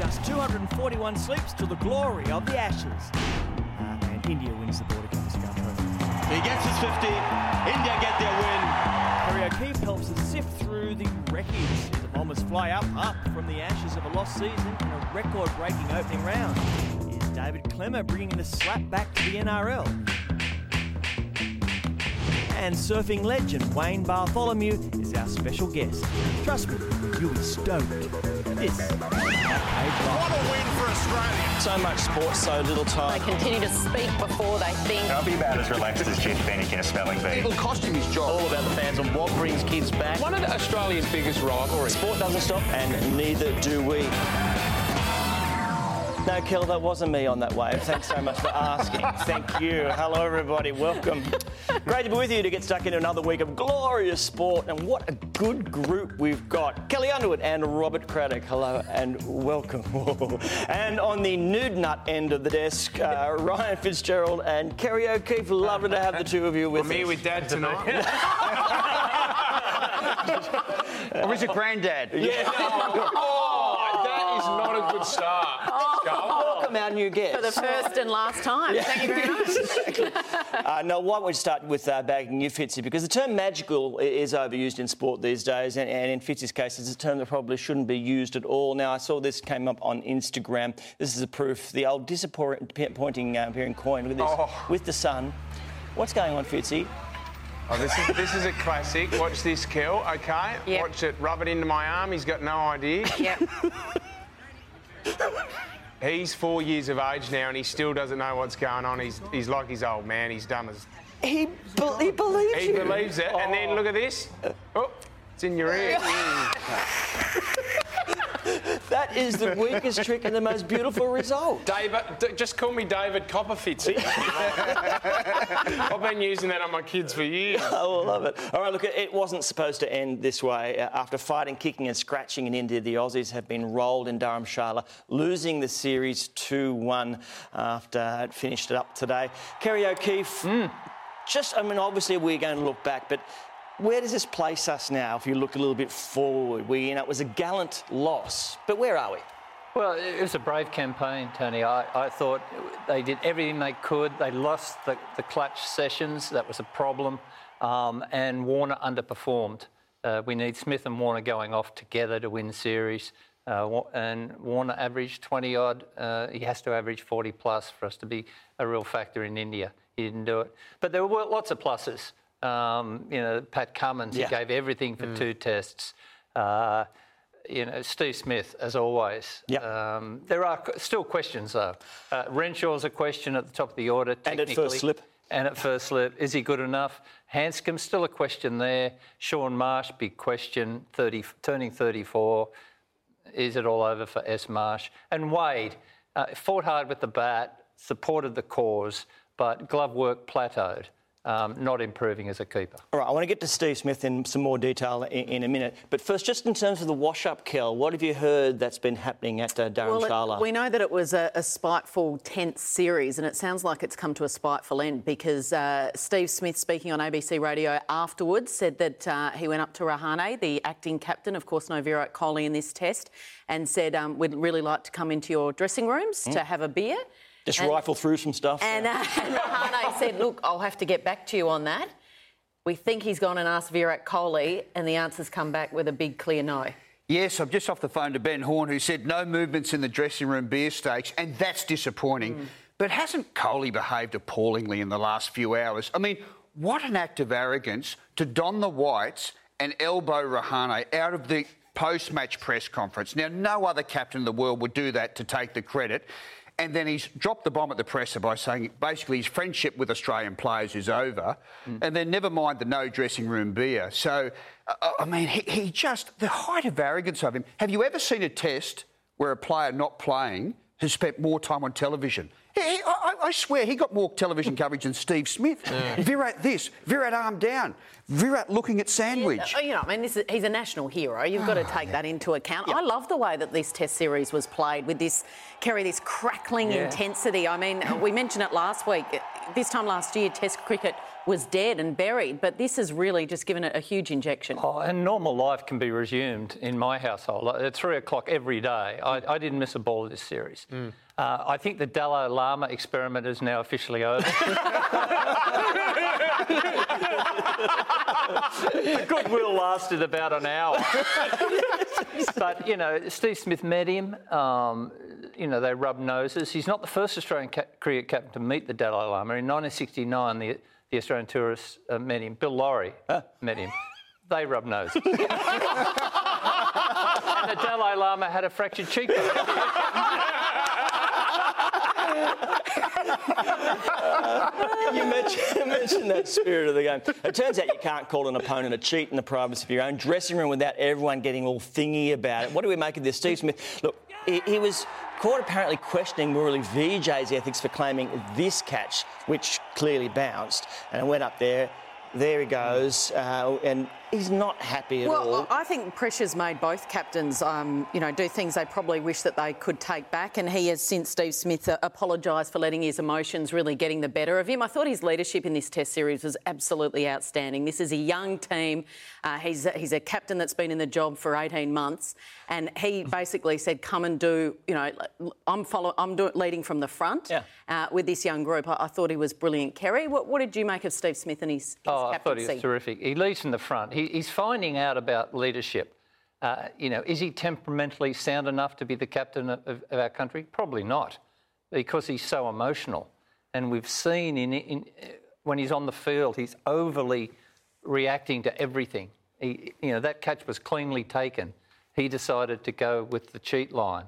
just 241 sleeps to the glory of the Ashes. Uh, and India wins the border cup. He gets his 50. India get their win. Kerry O'Keeffe helps us sift through the wreckage. The Bombers fly up, up from the ashes of a lost season in a record-breaking opening round. Is David Klemmer bringing the slap back to the NRL? And surfing legend Wayne Bartholomew is our special guest. Trust me, you'll be stoked. This is Cave What a win for Australia. So much sport, so little time. They continue to speak before they think. I'll be about as relaxed as Jeff Fenech in a spelling bee. It'll cost him his job. All about the fans and what brings kids back. One of Australia's biggest rivalries. Sport doesn't stop, and neither do we. No, Kel, that wasn't me on that wave. Thanks so much for asking. Thank you. Hello, everybody. Welcome. Great to be with you to get stuck into another week of glorious sport. And what a good group we've got. Kelli Underwood and Robert Craddock. Hello and welcome. and on the nude nut end of the desk, uh, Ryan Fitzgerald and Kerry O'Keeffe. Lovely to have the two of you with I'm here us. with Dad tonight. Or was it granddad? yeah. Oh, that is not a good start. Welcome our new guest. For the first and last time. Thank you very much. Uh, no, why don't we start with uh, bagging you, Fitzy? Because the term magical is overused in sport these days, and, and in Fitzy's case, it's a term that probably shouldn't be used at all. Now, I saw this came up on Instagram. This is a proof. The old disappointing uh, appearing coin. Look at this. Oh. With the sun. What's going on, Fitzy? Oh, this is this is a classic. Watch this, Kel. Okay. Yep. Watch it. Rub it into my arm. He's got no idea. Yep. He's four years of age now, and he still doesn't know what's going on. He's he's like his old man. He's dumb as. He, be- he believes He you. believes it, and then look at this. Oh, it's in your ear. Mm. That is the weakest trick and the most beautiful result. David, just call me David Copperfitzy. I've been using that on my kids for years. I will love it. All right, look, it- wasn't supposed to end this way. Uh, After fighting, kicking, and scratching in India, the Aussies have been rolled in Dharamshala, losing the series 2 1 after it finished it up today. Kerry O'Keeffe, just, I mean, obviously we're going to look back, but where does this place us now if you look a little bit forward? We, you know, it was a gallant loss, but where are we? Well, it was a brave campaign, Tony. I, I thought they did everything they could. They lost the, the clutch sessions. That was a problem. Um, and Warner underperformed. Uh, we need Smith and Warner going off together to win series. Uh, and Warner averaged 20 odd. Uh, he has to average 40 plus for us to be a real factor in India. He didn't do it. But there were lots of pluses. Um, you know, Pat Cummins, Yeah. he gave everything for two tests. Uh, you know, Steve Smith, as always. Yep. Um, there are still questions, though. Uh, Renshaw's a question at the top of the order. And at first slip. And at first slip. Is he good enough? Handscomb, still a question there. Shaun Marsh, big question, 30, turning 34. Is it all over for S. Marsh? And Wade uh, fought hard with the bat, supported the cause, but glove work plateaued, um, not improving as a keeper. All right, I want to get to Steve Smith in some more detail in, in a minute. But first, just in terms of the wash-up, Kel, what have you heard that's been happening at uh, Dharamshala? Well, it, we know that it was a, a spiteful, tense series, and it sounds like it's come to a spiteful end because uh, Steve Smith, speaking on ABC Radio afterwards, said that uh, he went up to Rahane, the acting captain, of course, no Virat Kohli in this test, and said, um, We'd really like to come into your dressing rooms to have a beer. Just and- rifle through some stuff. And, uh, and Rahane said, Look, I'll have to get back to you on that. We think he's gone and asked Virat Kohli, and the answer's come back with a big, clear no. Yes, I'm just off the phone to Ben Horne, who said no movements in the dressing room beer stakes, and that's disappointing. But hasn't Kohli behaved appallingly in the last few hours? I mean, what an act of arrogance to don the whites and elbow Rahane out of the post match press conference. Now, no other captain in the world would do that to take the credit. And then he's dropped the bomb at the presser by saying basically his friendship with Australian players is over. And then never mind the no dressing room beer. So, uh, I mean, he, he just, the height of arrogance of him. Have you ever seen a test where a player not playing has spent more time on television? He, he- I, I- I swear he got more television coverage than Steve Smith. Virat this, Virat arm down, Virat looking at sandwich. Oh, You know, I mean, this is, he's a national hero. You've got to take that into account. I love the way that this Test series was played with this, Kerry, this crackling Yeah. intensity. I mean, uh, we mentioned it last week. This time last year, Test cricket was dead and buried. But this has really just given it a huge injection. Oh, and normal life can be resumed in my household at three o'clock every day. I, I didn't miss a ball of this series. Uh, I think the Dalai Lama experiment is now officially over. the goodwill lasted about an hour. but, you know, Steve Smith met him. Um, you know, they rubbed noses. He's not the first Australian ca- cricket captain to meet the Dalai Lama. In 1969, the, the Australian tourists uh, met him. Bill Lawry met him. They rubbed noses. and the Dalai Lama had a fractured cheekbone. you, mentioned, you mentioned that spirit of the game. It turns out you can't call an opponent a cheat in the privacy of your own dressing room without everyone getting all thingy about it. What do we make of this? Steve Smith, look, he, was caught apparently questioning Murali Vijay's ethics for claiming this catch, which clearly bounced, and went up there. There he goes, uh, and he's not happy at Well, all. I think pressure's made both captains, um, you know, do things they probably wish that they could take back. And he has, since Steve Smith uh, apologised for letting his emotions really getting the better of him. I thought his leadership in this Test series was absolutely outstanding. This is a young team. Uh, he's he's a captain that's been in the job for 18 months, and he basically said, "Come and do, you know, I'm follow, I'm do, leading from the front Yeah. uh, with this young group." I, I thought he was brilliant. Kerry, what, what did you make of Steve Smith and his, his Oh, I thought he was terrific. He leads from the front. He, he's finding out about leadership. Uh, you know, is he temperamentally sound enough to be the captain of, of our country? Probably not, because he's so emotional. And we've seen in, in when he's on the field, he's overly reacting to everything. He, you know, that catch was cleanly taken. He decided to go with the cheat line.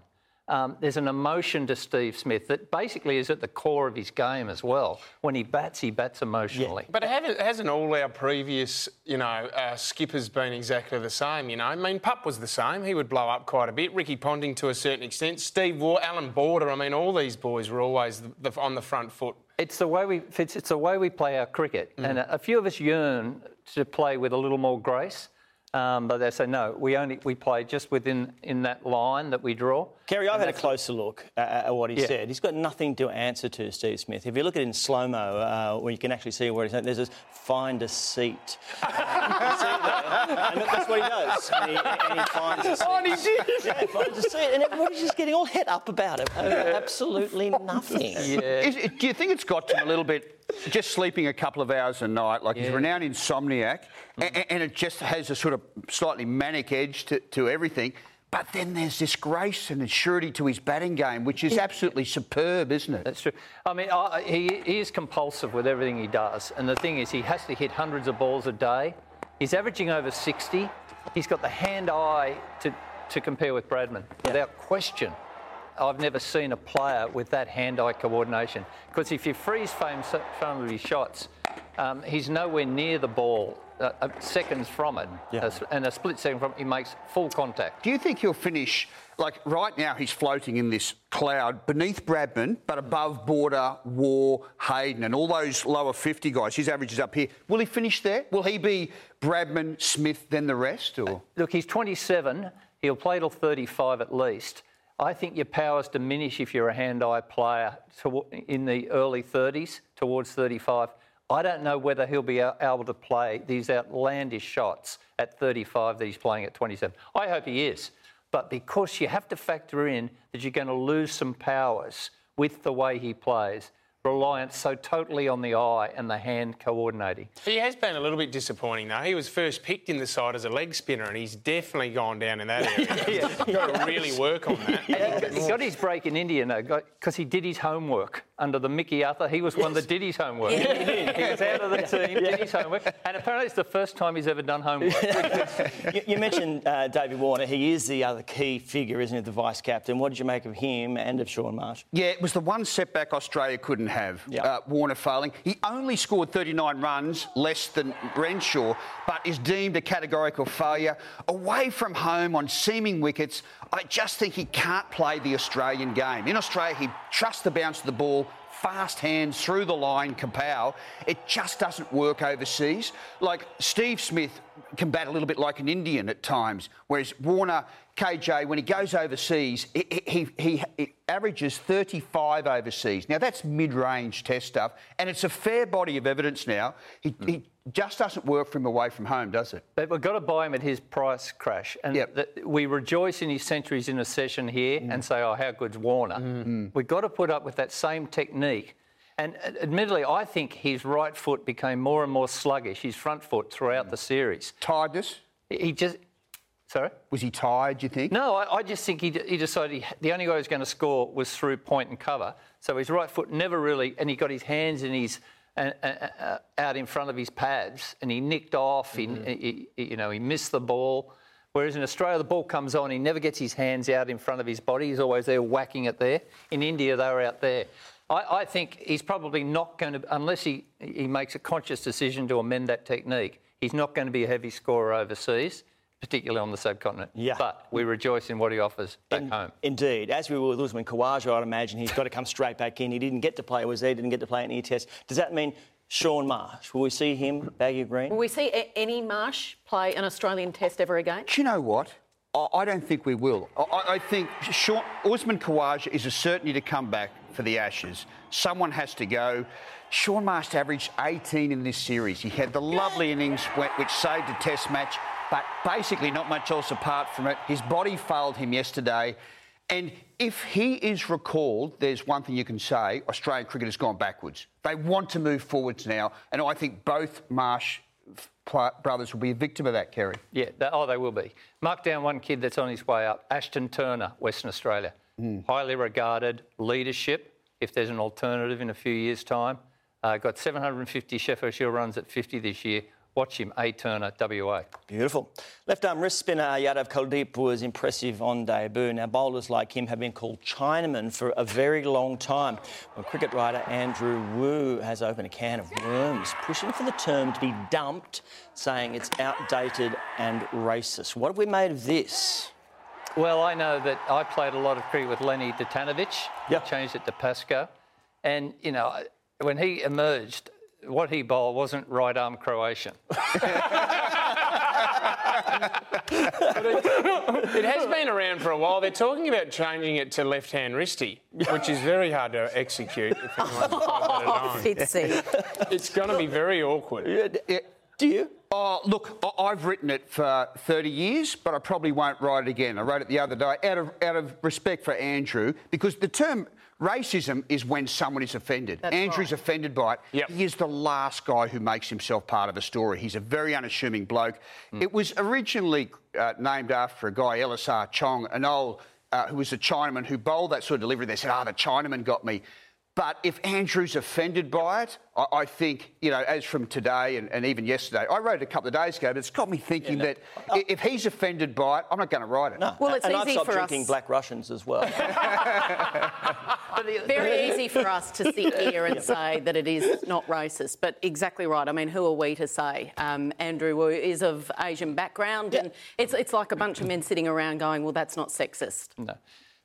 Um, there's an emotion to Steve Smith that basically is at the core of his game as well. When he bats, he bats emotionally. But haven't, hasn't all our previous, you know, uh, skippers been exactly the same? You know, I mean, Pup was the same. He would blow up quite a bit. Ricky Ponting to a certain extent. Steve Waugh, Alan Border. I mean, all these boys were always the, the, on the front foot. It's the way we it's the way we play our cricket, and a, a few of us yearn to play with a little more grace. Um, but they say no, we only we play just within in that line that we draw. Kerry, I've had a that's- closer look at, at what he Yeah. said. He's got nothing to answer to, Steve Smith. If you look at it in slow mo, uh, where you can actually see what he's saying, there's this find a seat. You can see it there. and that's what he does. And he, and he finds a seat. Oh, and he did. Yeah, finds a seat. And everybody's just getting all het up about it. over absolutely nothing. Is do you think it's got to him a little bit just sleeping a couple of hours a night? Like he's a renowned insomniac, a- and, it just has a sort of slightly manic edge to, to everything. But then there's this grace and surety to his batting game, which is absolutely superb, isn't it? That's true. I mean, I, he, he is compulsive with everything he does, and the thing is, he has to hit hundreds of balls a day. He's averaging over 60. He's got the hand-eye to, to compare with Bradman, without question. I've never seen a player with that hand-eye coordination. Because if you freeze frame some of his shots, um, he's nowhere near the ball, uh, uh, seconds from it, Yeah. A s- and a split second from it, he makes full contact. Do you think he'll finish like right now? He's floating in this cloud beneath Bradman, but above Border, Waugh, Hayden, and all those lower 50 guys. His average is up here. Will he finish there? Will he be Bradman, Smith, then the rest? Or Look, he's 27. He'll play till 35 at least. I think your powers diminish if you're a hand-eye player to, in the early 30s towards 35. I don't know whether he'll be able to play these outlandish shots at 35 that he's playing at 27. I hope he is. But because you have to factor in that you're going to lose some powers with the way he plays, reliant so totally on the eye and the hand coordinating. He has been a little bit disappointing, though. He was first picked in the side as a leg spinner, and he's definitely gone down in that area. He's got to really work on that. And he got his break in India though, because he did his homework under the Mickey Arthur. He was one that did his homework. he was out of the team, did his homework, and apparently it's the first time he's ever done homework. you, you mentioned uh, David Warner. He is the other key figure, isn't he, the vice captain? What did you make of him and of Shaun Marsh? Yeah, it was the one setback Australia couldn't have. Yeah. Uh, Warner failing. He only scored 39 runs, less than Renshaw, but is deemed a categorical failure. Away from home on seaming wickets, I just think he can't play the Australian game. In Australia, he trusts the bounce of the ball, fast hands through the line, kapow. It just doesn't work overseas. Like Steve Smith can bat a little bit like an Indian at times, whereas Warner, KJ, when he goes overseas, he, he, he, he averages 35 overseas. Now, that's mid range test stuff, and it's a fair body of evidence now. He, hmm. he just doesn't work for him away from home, does it? But we've got to buy him at his price crash. And Yep. the, we rejoice in his centuries in a session here hmm. and say, oh, how good's Warner? Hmm. We've got to put up with that same technique. And uh, admittedly, I think his right foot became more and more sluggish, his front foot, throughout the series. Tiredness? He just. Sorry? Was he tired, do you think? No, I, I just think he, he decided he, the only way he was going to score was through point and cover. So his right foot never really, and he got his hands in his uh, uh, uh, out in front of his pads, and he nicked off. He, he, he- you know, he missed the ball. Whereas in Australia, the ball comes on, he never gets his hands out in front of his body. He's always there whacking it there. In India, they were out there. I, I think he's probably not going to, unless he, he makes a conscious decision to amend that technique, he's not going to be a heavy scorer overseas, particularly on the subcontinent. Yeah. But we rejoice in what he offers back home. Indeed. As we were with Usman Khawaja, I'd imagine he's got to come straight back in. He didn't get to play, was he? Didn't get to play any test. Does that mean Shaun Marsh? Will we see him, baggy green? Will we see a- any Marsh play an Australian Test ever again? Do you know what? I, I don't think we will. I- I, I think Shaun, Usman Khawaja is a certainty to come back for the Ashes. Someone has to go. Shaun Marsh averaged 18 in this series. He had the lovely innings wh- which saved a test match, but basically not much else apart from it. His body failed him yesterday. And if he is recalled, there's one thing you can say Australian cricket has gone backwards. They want to move forwards now. And I think both Marsh brothers will be a victim of that, Kerry. Yeah, they, oh, they will be. Mark down one kid that's on his way up, Ashton Turner, Western Australia. Highly regarded leadership, if there's an alternative in a few years' time. Uh, got 750 Sheffield Shield runs at 50 this year. Watch him, A Turner, WA. Beautiful. Left arm wrist spinner Yadav Kuldeep was impressive on debut. Now, bowlers like him have been called Chinamen for a very long time. Well, cricket writer Andrew Wu has opened a can of worms, pushing for the term to be dumped, saying it's outdated and racist. What have we made of this? Well, I know that I played a lot of cricket with Lenny Durtanovich. Yeah. Changed it to Pascoe. And, you know, when he emerged, what he bowled wasn't right arm Croatian. It has been around for a while. They're talking about changing it to left hand wristy, which is very hard to execute if anyone's tried Oh. Fitzy. It's going to be very awkward. Do you? Oh, look, I- I've written it for 30 years, but I probably won't write it again. I wrote it the other day out of, out of respect for Andrew, because the term racism is when someone is offended. That's Andrew's right. offended by it. Yep. He is the last guy who makes himself part of a story. He's a very unassuming bloke. It was originally uh, named after a guy, Ellis Achong, an old, uh, who was a Chinaman who bowled that sort of delivery. They said, ah, the Chinaman got me. But if Andrew's offended by it, I, I think, you know, as from today and, and even yesterday, I wrote it a couple of days ago, but it's got me thinking that i- if he's offended by it, I'm not going to write it. No. Well, it's and I've stopped for drinking us- Black Russians as well. Very easy for us to sit here and say that it is not racist, but exactly right. I mean, who are we to say? Um, Andrew Wu is of Asian background, and it's, it's like a bunch of men sitting around going, well, that's not sexist. No.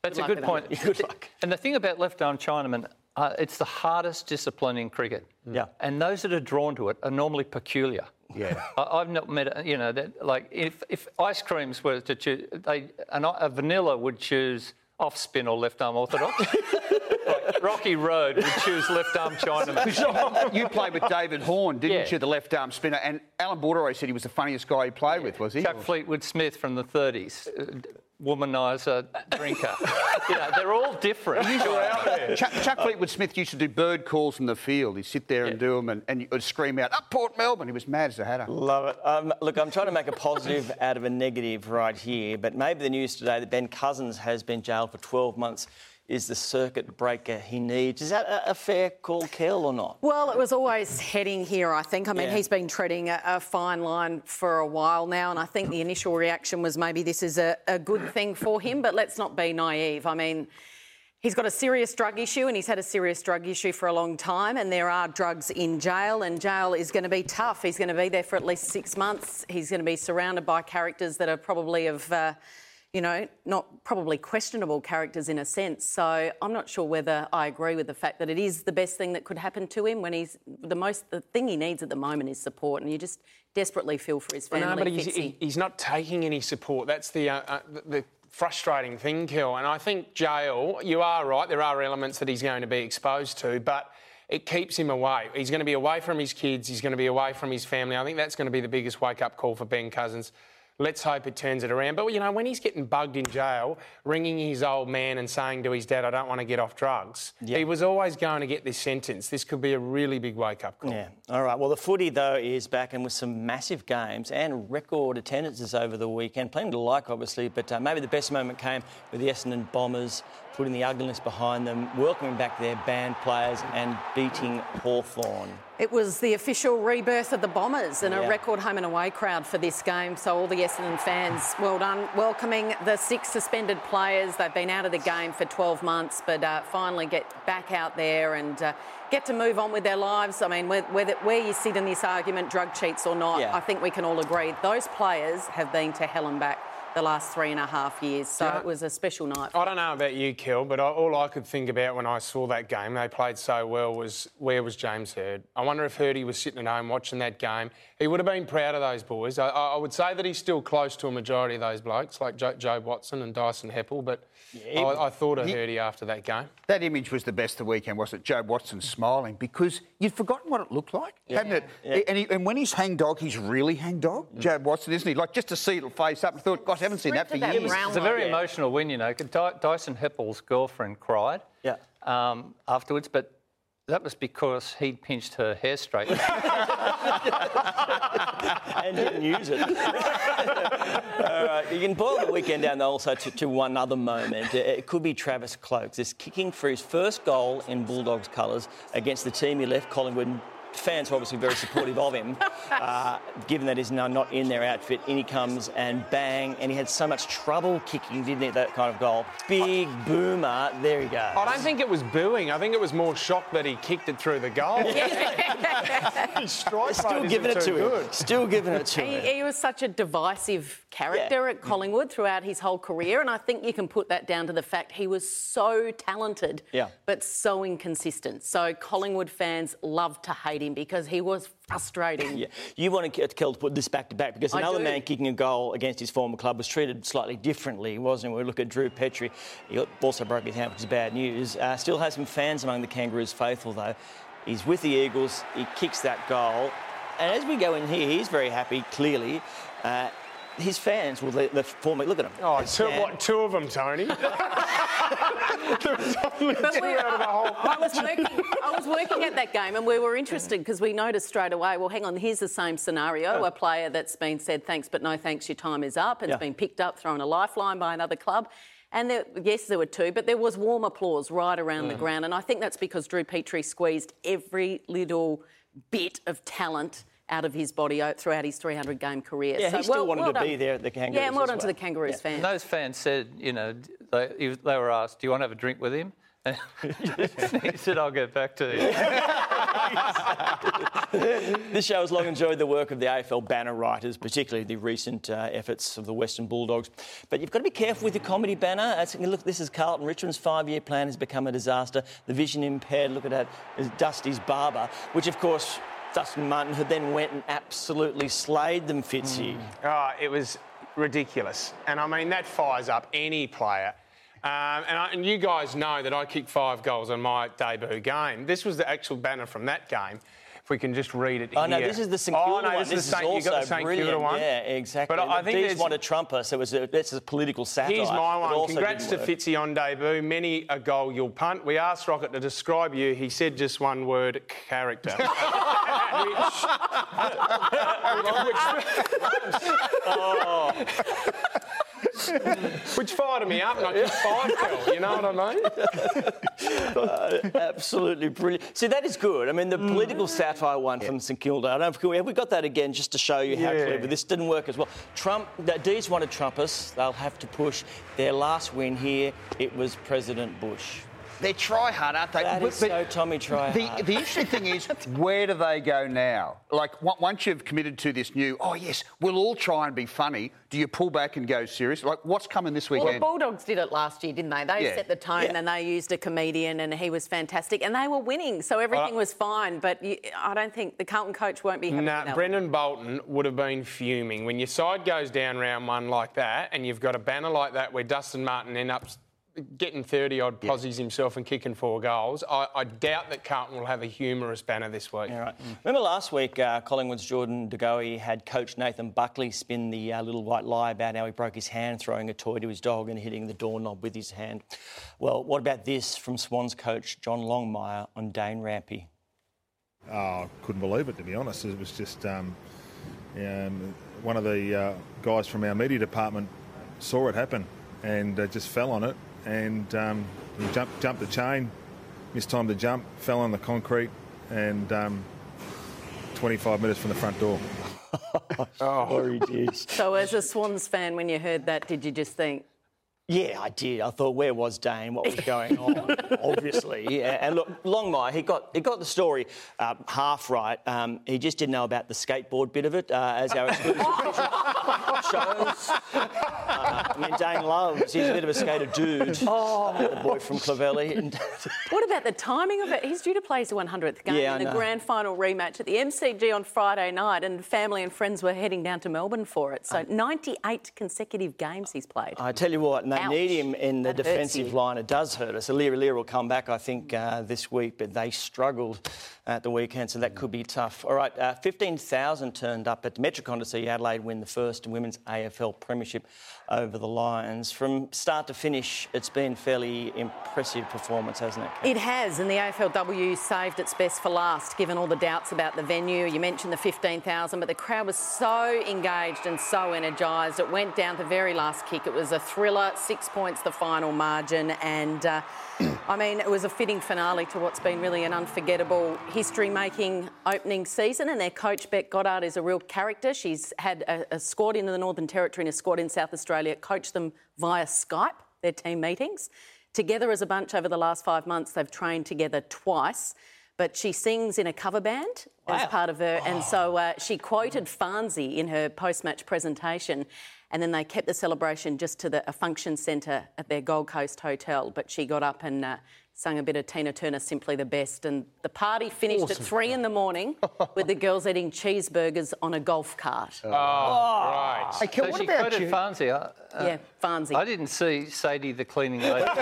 That's Good a luck good with point. Good luck. And the thing about left arm Chinaman, uh, it's the hardest discipline in cricket. Yeah. And those that are drawn to it are normally peculiar. Yeah. I, I've not met, you know, that like if, if ice creams were to choose, they, an, a vanilla would choose off spin or left arm orthodox. like Rocky Road would choose left arm Chinaman. you played with David Hourn, didn't Yeah. you, the left arm spinner? And Alan Borderoy said he was the funniest guy he played with, was he? Chuck Fleetwood Smith from the 30s, uh, womanizer, drinker. you know, they're all different. Chuck, Chuck Fleetwood Smith used to do bird calls in the field. He'd sit there and do them and, and you'd scream out, up Port Melbourne. He was mad as a hatter. Love it. Um, look, I'm trying to make a positive out of a negative right here, but maybe the news today that Ben Cousins has been jailed for 12 months is the circuit breaker he needs. Is that a, a fair call, Kel, or not? Well, it was always heading here, I think. I mean, Yeah. he's been treading a, a fine line for a while now, and I think the initial reaction was maybe this is a, a good thing for him, but let's not be naive. I mean, He's got a serious drug issue and he's had a serious drug issue for a long time, and there are drugs in jail, and jail is going to be tough. He's going to be there for at least six months. He's going to be surrounded by characters that are probably of. Uh, you know, not probably questionable characters in a sense. So I'm not sure whether I agree with the fact that it is the best thing that could happen to him when he's the most. The thing he needs at the moment is support, and you just desperately feel for his family. no, but he's, he's not taking any support. That's the, uh, uh, the, the frustrating thing, Kel. And I think jail, you are right, there are elements that he's going to be exposed to, but it keeps him away. He's going to be away from his kids, he's going to be away from his family. I think that's going to be the biggest wake up call for Ben Cousins. Let's hope it turns it around. But, you know, when he's getting bugged in jail, ringing his old man and saying to his dad, I don't want to get off drugs, he was always going to get this sentence. This could be a really big wake up call. Yeah. All right. Well, the footy, though, is back and with some massive games and record attendances over the weekend. Plenty to like, obviously, but uh, maybe the best moment came with the Essendon Bombers putting the ugliness behind them, welcoming back their band players and beating Hawthorn. It was the official rebirth of the Bombers and Yeah. a record home and away crowd for this game. So all the Essendon fans, well done, welcoming the six suspended players. They've been out of the game for 12 months, but uh, finally get back out there and uh, get to move on with their lives. I mean, whe- whether where you sit in this argument, drug cheats or not, Yeah. I think we can all agree those players have been to hell and back the last three and a half years. So Yeah. it was a special night. I don't know about you, Kel, but I, all I could think about when I saw that game, they played so well, was where was James Hird? I wonder if Hirdy was sitting at home watching that game. He would have been proud of those boys. I, I I would say that he's still close to a majority of those blokes, like jo- Joe I and Dyson Heppel, but I, I thought of he- Hirdy after that game. That image was the best of the weekend, wasn't it? Jobe Watson smiling because you'd forgotten what it looked like, hadn't it? And, he, and when he's hangdog, he's really hangdog. Mm. Jobe Watson, isn't he? Like just to see it face up, I thought, gosh, I haven't seen that for that years. It's a very Yeah. emotional win, you know. Dyson Heppel's girlfriend cried Yeah. um, afterwards, but that was because he'd pinched her hair straight. and didn't use it. All right, you can boil the weekend down though, also to, to one other moment. It, it could be Travis Cloke's. This kicking for his first goal in Bulldogs colours against the team he left, Collingwood. Fans are obviously very supportive of him, uh, given that he's now not in their outfit. In he comes and bang, and he had so much trouble kicking, didn't he? That kind of goal. Big boomer. There he goes. I don't think it was booing. I think it was more shock that he kicked it through the goal. His strike Still giving it to too him. good. Still giving it to He, him. he was such a divisive character at Collingwood throughout his whole career, and I think you can put that down to the fact he was so talented, Yeah. but so inconsistent. So Collingwood fans loved to hate him because he was frustrating. Yeah. You want to Kel to put this back to back because another man kicking a goal against his former club was treated slightly differently, wasn't it? We look at Drew Petrie. He also broke his hand, which is bad news. Uh, still has some fans among the Kangaroos faithful, though. He's with the Eagles. He kicks that goal. And as we go in here, he's very happy, clearly. Uh, his fans will let the former look at him. Oh, They two, what, two of them, Tony? there was only two out of the whole I was working. I was working at that game, and we were interested because we noticed straight away. Well, hang on. Here's the same scenario: a player that's been said thanks, but no thanks. Your time is up. and Yeah. has been picked up, thrown a lifeline by another club. And there, yes, there were two, but there was warm applause right around the mm. ground, and I think that's because Drew Petrie squeezed every little bit of talent out of his body throughout his 300 game career. Yeah, so he still well, wanted well to be there at the Kangaroos Yeah, and well as done to the Kangaroos Yeah. fans. And those fans said, you know, they, they were asked, do you want to have a drink with him? And he said, I'll get back to you. This show has long enjoyed the work of the AFL banner writers, particularly the recent uh, efforts of the Western Bulldogs. But you've got to be careful with your comedy banner. It's- look, this is Carlton Richmond's five-year plan has become a disaster. The vision impaired. Look at that, is Dusty's barber, which of course Dustin Martin, who then went and absolutely slayed them, Fitzy. Oh, it was ridiculous. And I mean, that fires up any player. Um, and, I, and you guys know that I kicked five goals on my debut game. This was the actual banner from that game. If we can just read it Oh here. no, this is the St Oh, Kilda no, one. this, This is the St. You also got the St. brilliant. Kilda one. Yeah, exactly. But I think D's there's- want to trump us. It was a, this is a political satire. Here's my one. Congrats to. Fitzy on debut. Many a goal you'll punt. We asked Rocket to describe you. He said just one word: character. which, which me up. And I kicked five goal. You know what I mean? Absolutely brilliant. See, that is good. I mean, the political Mm. satire one from St Kilda. I don't know if we, have we got that again just to show you how Yeah. clever this didn't work as well. Trump, the D's want to trump us. They'll have to push. Their last win here, it was President Bush. They're try hard, aren't they? That But- is but so Tommy try The, hard. the interesting thing is, where do they go now? Like, once you've committed to this new, oh, yes, we'll all try and be funny, do you pull back and go serious? Like, what's coming this weekend? Well, the? Bulldogs did it last year, didn't they? They Yeah. set the tone Yeah. and they used a comedian and he was fantastic and they were winning, so everything was fine. But you, I don't think the Carlton coach won't be happy Nah. Brendon Bolton would have been fuming. When your side goes down round one like that and you've got a banner like that where Dustin Martin ends up getting 30 odd posies himself and kicking four goals, I, I doubt that Carlton will have a humorous banner this week. All right. Remember last week, uh, Collingwood's Jordan DeGoey had coach Nathan Buckley spin the uh, little white lie about how he broke his hand throwing a toy to his dog and hitting the doorknob with his hand. Well, what about this from Swans coach John Longmire on Dane Rampe? Oh, couldn't believe it to be honest. It was just um, um, one of the uh, guys from our media department saw it happen and uh, just fell on it and um, he jumped, jumped the chain, missed time to jump, fell on the concrete, and um, 25 minutes from the front door. Oh, he did. So, as a Swans fan, when you heard that, did you just think, Yeah, I did. I thought, where was Dane? What was going on? Obviously, yeah. And look, Longmire, he got he got the story uh, half right. Um, he just didn't know about the skateboard bit of it, uh, as our exclusive shows. Uh, I mean, Dane loves. He's a bit of a skater dude. the boy from Clovelly. What about the timing of it? He's due to play his 100th game Yeah, in the grand final rematch at the MCG on Friday night, and family and friends were heading down to Melbourne for it. So, 98 consecutive games he's played. I tell you what, and they Ouch. need him in the That defensive line. It does hurt us. Aliir Aliir will come back, I think, uh, this week, but they struggled at the weekend, so that could be tough. All right, uh, 15,000 turned up at Metricon to see Adelaide win the first women's AFL Premiership over the Lions. From start to finish, it's been fairly impressive performance, hasn't it? Kate? It has, and the AFLW saved its best for last, given all the doubts about the venue. You mentioned the 15,000, but the crowd was so engaged and so energised. It went down to the very last kick. It was a thriller, six points the final margin, and uh, I mean, it was a fitting finale to what's been really an unforgettable history-making opening season. And their coach Bec Goddard is a real character. She's had a, a squad in the Northern Territory and a squad in South Australia coach them via Skype, their team meetings. Together as a bunch over the last five months, they've trained together twice. But she sings in a cover band as part of her, and so uh, she quoted Farnsey in her post-match presentation, and then they kept the celebration just to the, a function centre at their Gold Coast hotel. But she got up and uh, sung a bit of Tina Turner, "Simply the Best," and the party finished at three in the morning with the girls eating cheeseburgers on a golf cart. Oh, right. Hey, Kel, So what she about quoted you? Farnsey. I, uh, yeah, Farnsey. I didn't see Sadie the cleaning lady.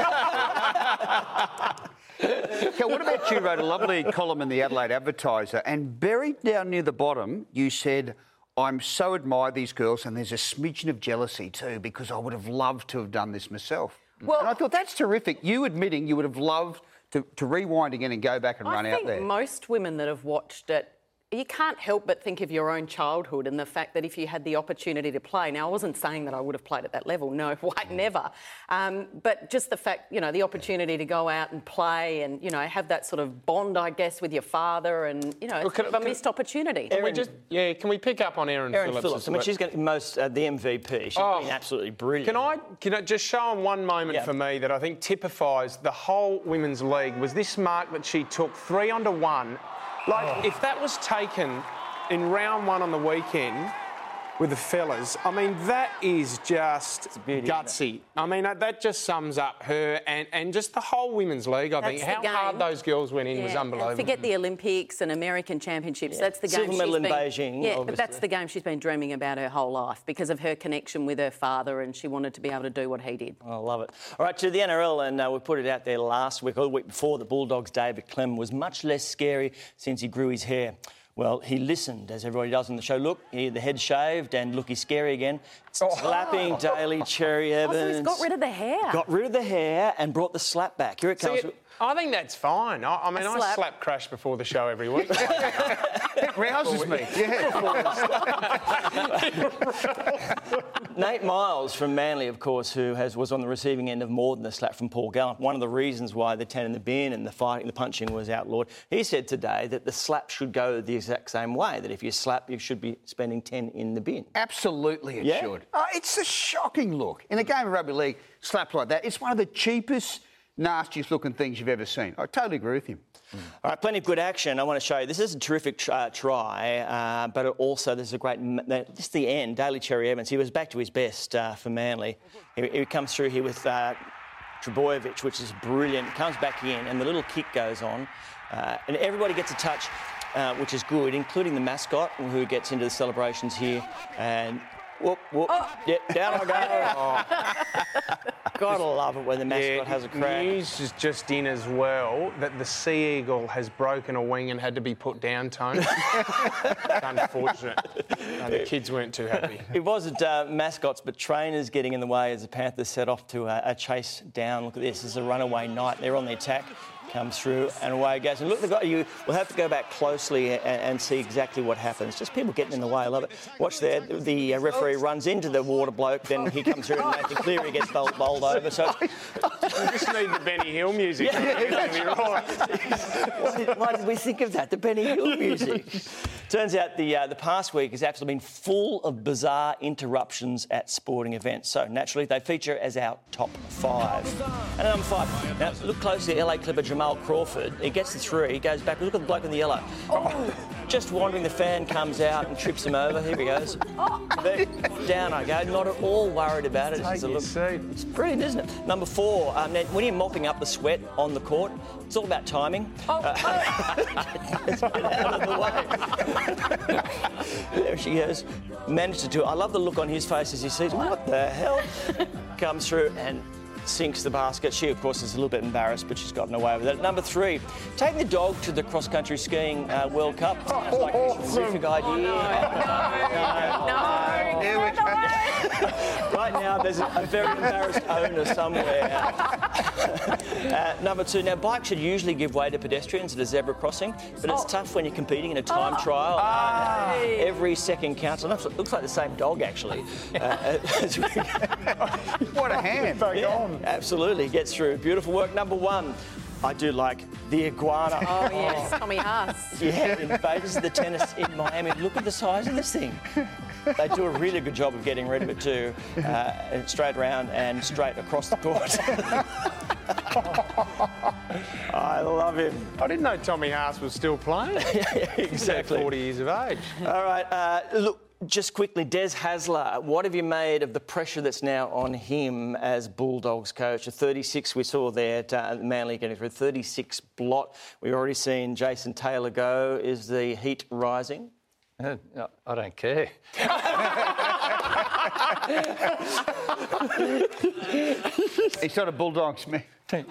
Kel, what about you wrote a lovely column in the Adelaide Advertiser, and buried down near the bottom, you said, I'm so admire these girls, and there's a smidgen of jealousy too, because I would have loved to have done this myself. Well- and I thought that's terrific. You admitting you would have loved to, to rewind again and go back and run out there. I think there. most women that have watched it, you can't help but think of your own childhood and the fact that if you had the opportunity to play. Now, I wasn't saying that I would have played at that level. No, why never. Um, but just the fact, you know, the opportunity to go out and play and you know have that sort of bond, I guess, with your father, and you know, Well, can- it's a can- missed opportunity. Can we just, yeah, can we pick up on Erin, Erin Phillips? Phillips. as I mean, well? she's got most uh, the MVP. She's Oh. been absolutely brilliant. Can I, can I just show on one moment Yeah. for me that I think typifies the whole women's league was this mark that she took three under one. Like, if that was taken in round one on the weekend with the fellas, I mean, that is just beauty, gutsy. I mean, that, that just sums up her and, and just the whole women's league, I think. That's the How hard those girls went in was Yeah, and unbelievable. Forget the Olympics and American Championships. That's the game. Silver medal she's in been, Beijing, Yeah, but that's the game she's been dreaming about her whole life because of her connection with her father, and she wanted to be able to do what he did. I love it. All right, to the NRL, and uh, we put it out there last week, or the week before, the Bulldogs' David Clem was much less scary since he grew his hair. Well, he listened, as everybody does on the show. Look, he, the head shaved, and look, he's scary again. Oh. Slapping oh. Daly, Cherry Oh, so Evans. he's got rid of the hair. Got rid of the hair and brought the slap back. Here it See, comes. I think that's fine. I, I mean, A I slap. slap Crash before the show every week. It rouses me. Yeah. Nate Myles from Manly, of course, who has, was on the receiving end of more than a slap from Paul Gallen. One of the reasons why the 10 in the bin and the fighting, the punching was outlawed. He said today that the slap should go the exact same way, that if you slap, you should be spending 10 in the bin. Absolutely, it Yeah? should. Oh, it's a shocking look. In a game of rugby league, slap like that, it's one of the cheapest nastiest looking things you've ever seen. I totally agree with him. All right, plenty of good action. I want to show you. This is a terrific tr- uh, try, uh, but also there's a great. This is the end, Daly Cherry Evans. He was back to his best uh, for Manly. He, he, comes through here with uh, Trbojevic, which is brilliant. Comes back in, and the little kick goes on, uh, and everybody gets a touch. Uh, which is good, including the mascot who gets into the celebrations here. And Whoop, whoop. Oh. Yeah, down I go. Oh. Gotta love it when the mascot yeah, has a crack. News is just in as well that the Sea Eagle has broken a wing and had to be put down, Tone. unfortunate. No, the kids weren't too happy. It wasn't uh, mascots, but trainers getting in the way as the Panthers set off to a, a chase down. Look at this, this is a runaway night. They're on the attack comes through and away it goes. And look, the guy, you will have to go back closely and, and, see exactly what happens. Just people getting in the way. I love it. Watch there. The uh, referee runs into the water bloke, then he comes through and Nathan Cleary gets bowled, bowled over. So we just need the Benny Hill music. Yeah, yeah, why, did, why, did, we think of that? The Benny Hill music. Turns out the uh, the past week has absolutely been full of bizarre interruptions at sporting events. So naturally, they feature as our top five. And number five. Now look closely. at LA Clipper Jamal Crawford. He gets the three, he goes back. Look at the bloke in the yellow. Oh. Just wandering, the fan comes out and trips him over. Here he goes. Down I go. Not at all worried about it. It's, look, it's brilliant, isn't it? Number four, um, when you're mopping up the sweat on the court, it's all about timing. Oh. Uh, out of the way. there she goes. Managed to do it. I love the look on his face as he sees, what the hell? Comes through and sinks the basket. She, of course, is a little bit embarrassed, but she's gotten away with it. Number three, taking the dog to the cross country skiing uh, World Cup. Sounds like a terrific idea. Oh, no, no, no, no. right now, there's a very embarrassed owner somewhere. uh, number two, now bikes should usually give way to pedestrians at a zebra crossing, but it's oh. tough when you're competing in a time oh. trial. Uh, every second counts. It looks like the same dog, actually. Uh, what a hand. Yeah. Absolutely, gets through. Beautiful work. Number one. I do like the iguana. Oh, yes, Tommy Haas. Yeah, in Vegas, the tennis in Miami. Look at the size of this thing. They do a really good job of getting rid of it too. Uh, straight around and straight across the court. I love him. I didn't know Tommy Haas was still playing. yeah, exactly. 40 years of age. All right, uh, look, just quickly, Des Hasler, what have you made of the pressure that's now on him as Bulldogs coach? A 36 we saw there at uh, Manly getting through, 36 blot. We've already seen Jason Taylor go. Is the heat rising? Uh, I don't care. He's not a Bulldogs man.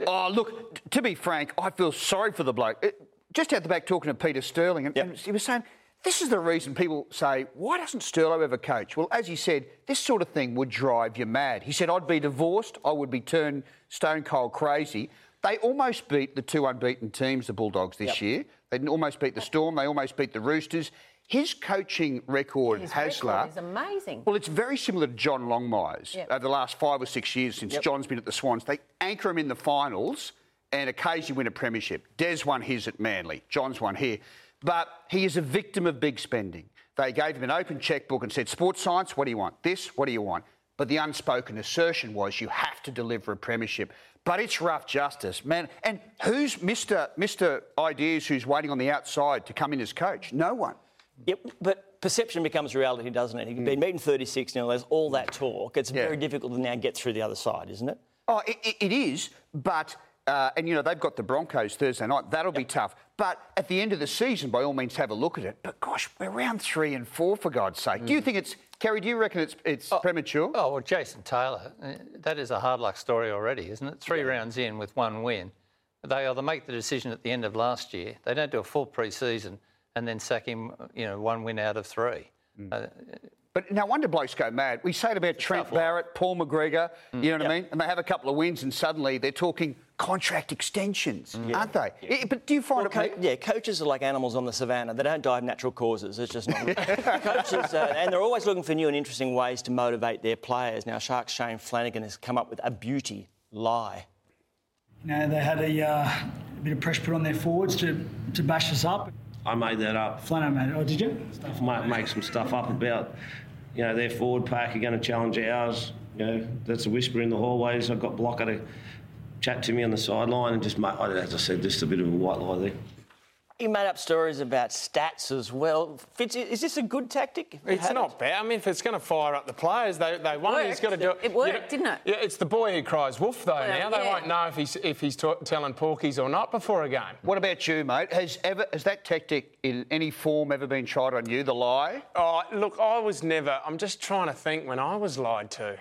Oh, look, to be frank, I feel sorry for the bloke. It, just out the back talking to Peter Sterling, and, yep. and he was saying this is the reason people say, why doesn't Sterlo ever coach? Well, as he said, this sort of thing would drive you mad. He said, I'd be divorced, I would be turned stone cold crazy. They almost beat the two unbeaten teams, the Bulldogs, this yep. year. They almost beat the Storm, they almost beat the Roosters. His coaching record, His Hasler, record is amazing. Well, it's very similar to John Longmire's yep. over the last five or six years since yep. John's been at the Swans. They anchor him in the finals and occasionally win a premiership. Des won his at Manly. John's won here. But he is a victim of big spending. They gave him an open checkbook and said, Sports science, what do you want? This, what do you want? But the unspoken assertion was you have to deliver a premiership. But it's rough justice, man. And who's Mr. Mr. Ideas who's waiting on the outside to come in as coach? No one. Yep, but perception becomes reality, doesn't it? He's been mm. beaten 36 now, there's all that talk. It's yeah. very difficult to now get through the other side, isn't it? Oh, it, it is, but uh, and you know they've got the Broncos Thursday night. That'll yep. be tough. But at the end of the season, by all means, have a look at it. But gosh, we're round three and four for God's sake. Mm. Do you mm. think it's Kerry? Do you reckon it's it's oh, premature? Oh well, Jason Taylor, uh, that is a hard luck story already, isn't it? Three yeah. rounds in with one win. They either make the decision at the end of last year. They don't do a full pre-season and then sack him. You know, one win out of three. Mm. Uh, but no wonder blokes go mad. We say it about Trent Barrett, Paul McGregor, mm. you know what yep. I mean? And they have a couple of wins and suddenly they're talking contract extensions, mm. aren't they? Yeah. But do you find well, it... Co- yeah, coaches are like animals on the savannah. They don't die of natural causes. It's just not... coaches, uh, and they're always looking for new and interesting ways to motivate their players. Now, Sharks Shane Flanagan has come up with a beauty lie. You know, they had a, uh, a bit of pressure put on their forwards to, to bash us up. I made that up. Flanagan made it. Oh, did you? Stuff make, make some stuff up about you know, their forward pack are going to challenge ours. You know, that's a whisper in the hallways. I've got Blocker to chat to me on the sideline and just, mate, as I said, just a bit of a white lie there. You made up stories about stats as well. Fitz, is this a good tactic? It's not bad. I mean, if it's going to fire up the players, they, they won. He's got to do it. It worked, You know- didn't it? Yeah, it's the boy who cries wolf, though, Well, now. They yeah. won't know if he's, if he's t- telling porkies or not before a game. What about you, mate? Has ever has that tactic in any form ever been tried on you? The lie? Oh, look, I was never. I'm just trying to think when I was lied to.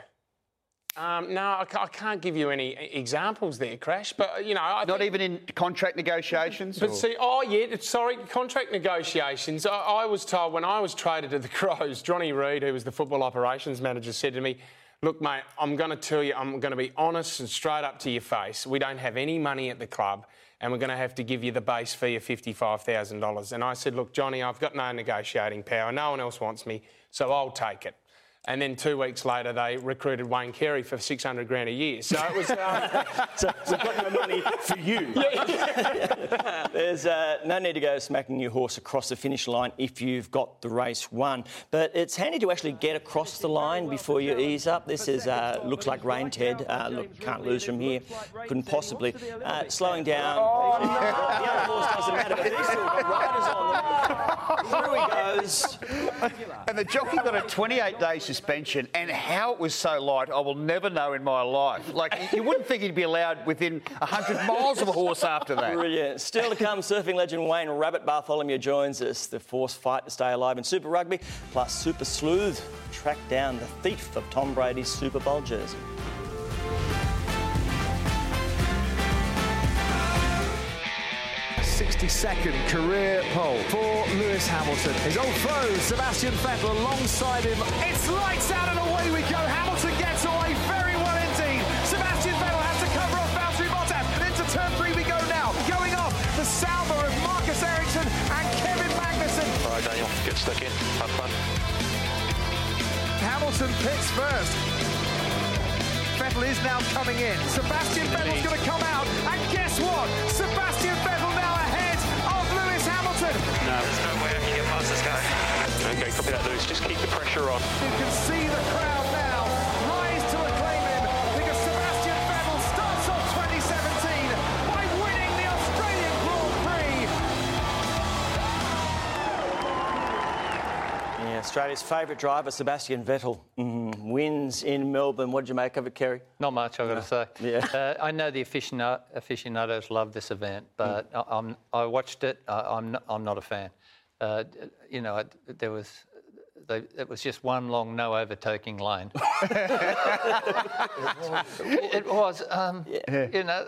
Um, no, I, I can't give you any examples there, Crash. But uh, you know, I Not even in contract negotiations. But or- see, oh yeah, sorry, contract negotiations. I, I was told when I was traded to the Crows, Johnny Reid, who was the football operations manager, said to me, "Look, mate, I'm going to tell you, I'm going to be honest and straight up to your face. We don't have any money at the club." And we're going to have to give you the base fee of $55,000. And I said, Look, Johnny, I've got no negotiating power. No one else wants me, so I'll take it. And then two weeks later, they recruited Wayne Carey for 600 grand a year. So it was. Um, so we've got no money for you. There's uh, no need to go smacking your horse across the finish line if you've got the race won. But it's handy to actually get across the line before you ease up. This is uh, looks like rain, Ted. Uh, look, can't lose from here. Couldn't possibly. Uh, slowing down. the other horse doesn't matter, but these still got riders on them. Through he goes. And the jockey got a 28 day suspension, and how it was so light, I will never know in my life. Like, you wouldn't think he'd be allowed within 100 miles of a horse after that. Brilliant. Still to come, surfing legend Wayne Rabbit Bartholomew joins us. The force fight to stay alive in Super Rugby, plus Super Sleuth track down the thief of Tom Brady's Super Bowl jersey. Sixty-second career pole for Lewis Hamilton. His old foe, Sebastian Vettel, alongside him. It's lights out and away we go. Hamilton gets away very well indeed. Sebastian Vettel has to cover off Valtteri Bottas. And into turn three we go now. Going off the Sauber of Marcus Ericsson and Kevin Magnussen. All right, Daniel, get stuck in. Have fun. Hamilton picks first. Vettel is now coming in. Sebastian Vettel's going to come out, and guess what? Sebastian Vettel No. There's no way I can get past this guy. Okay, copy that, Lewis. Just keep the pressure on. You can see the crowd now rise to acclaim him because Sebastian Vettel starts off 2017 by winning the Australian Grand Prix. Yeah, Australia's favourite driver, Sebastian Vettel, mm-hmm. Mm, wins in Melbourne. What did you make of it, Kerry? Not much, I've got to say. Yeah. Uh, I know the aficionados, aficionados love this event, but I, I'm, I watched it. I, I'm, not, I'm not a fan. Uh, you know, it, there was. They, it was just one long no overtaking lane. it, it was, um, you know.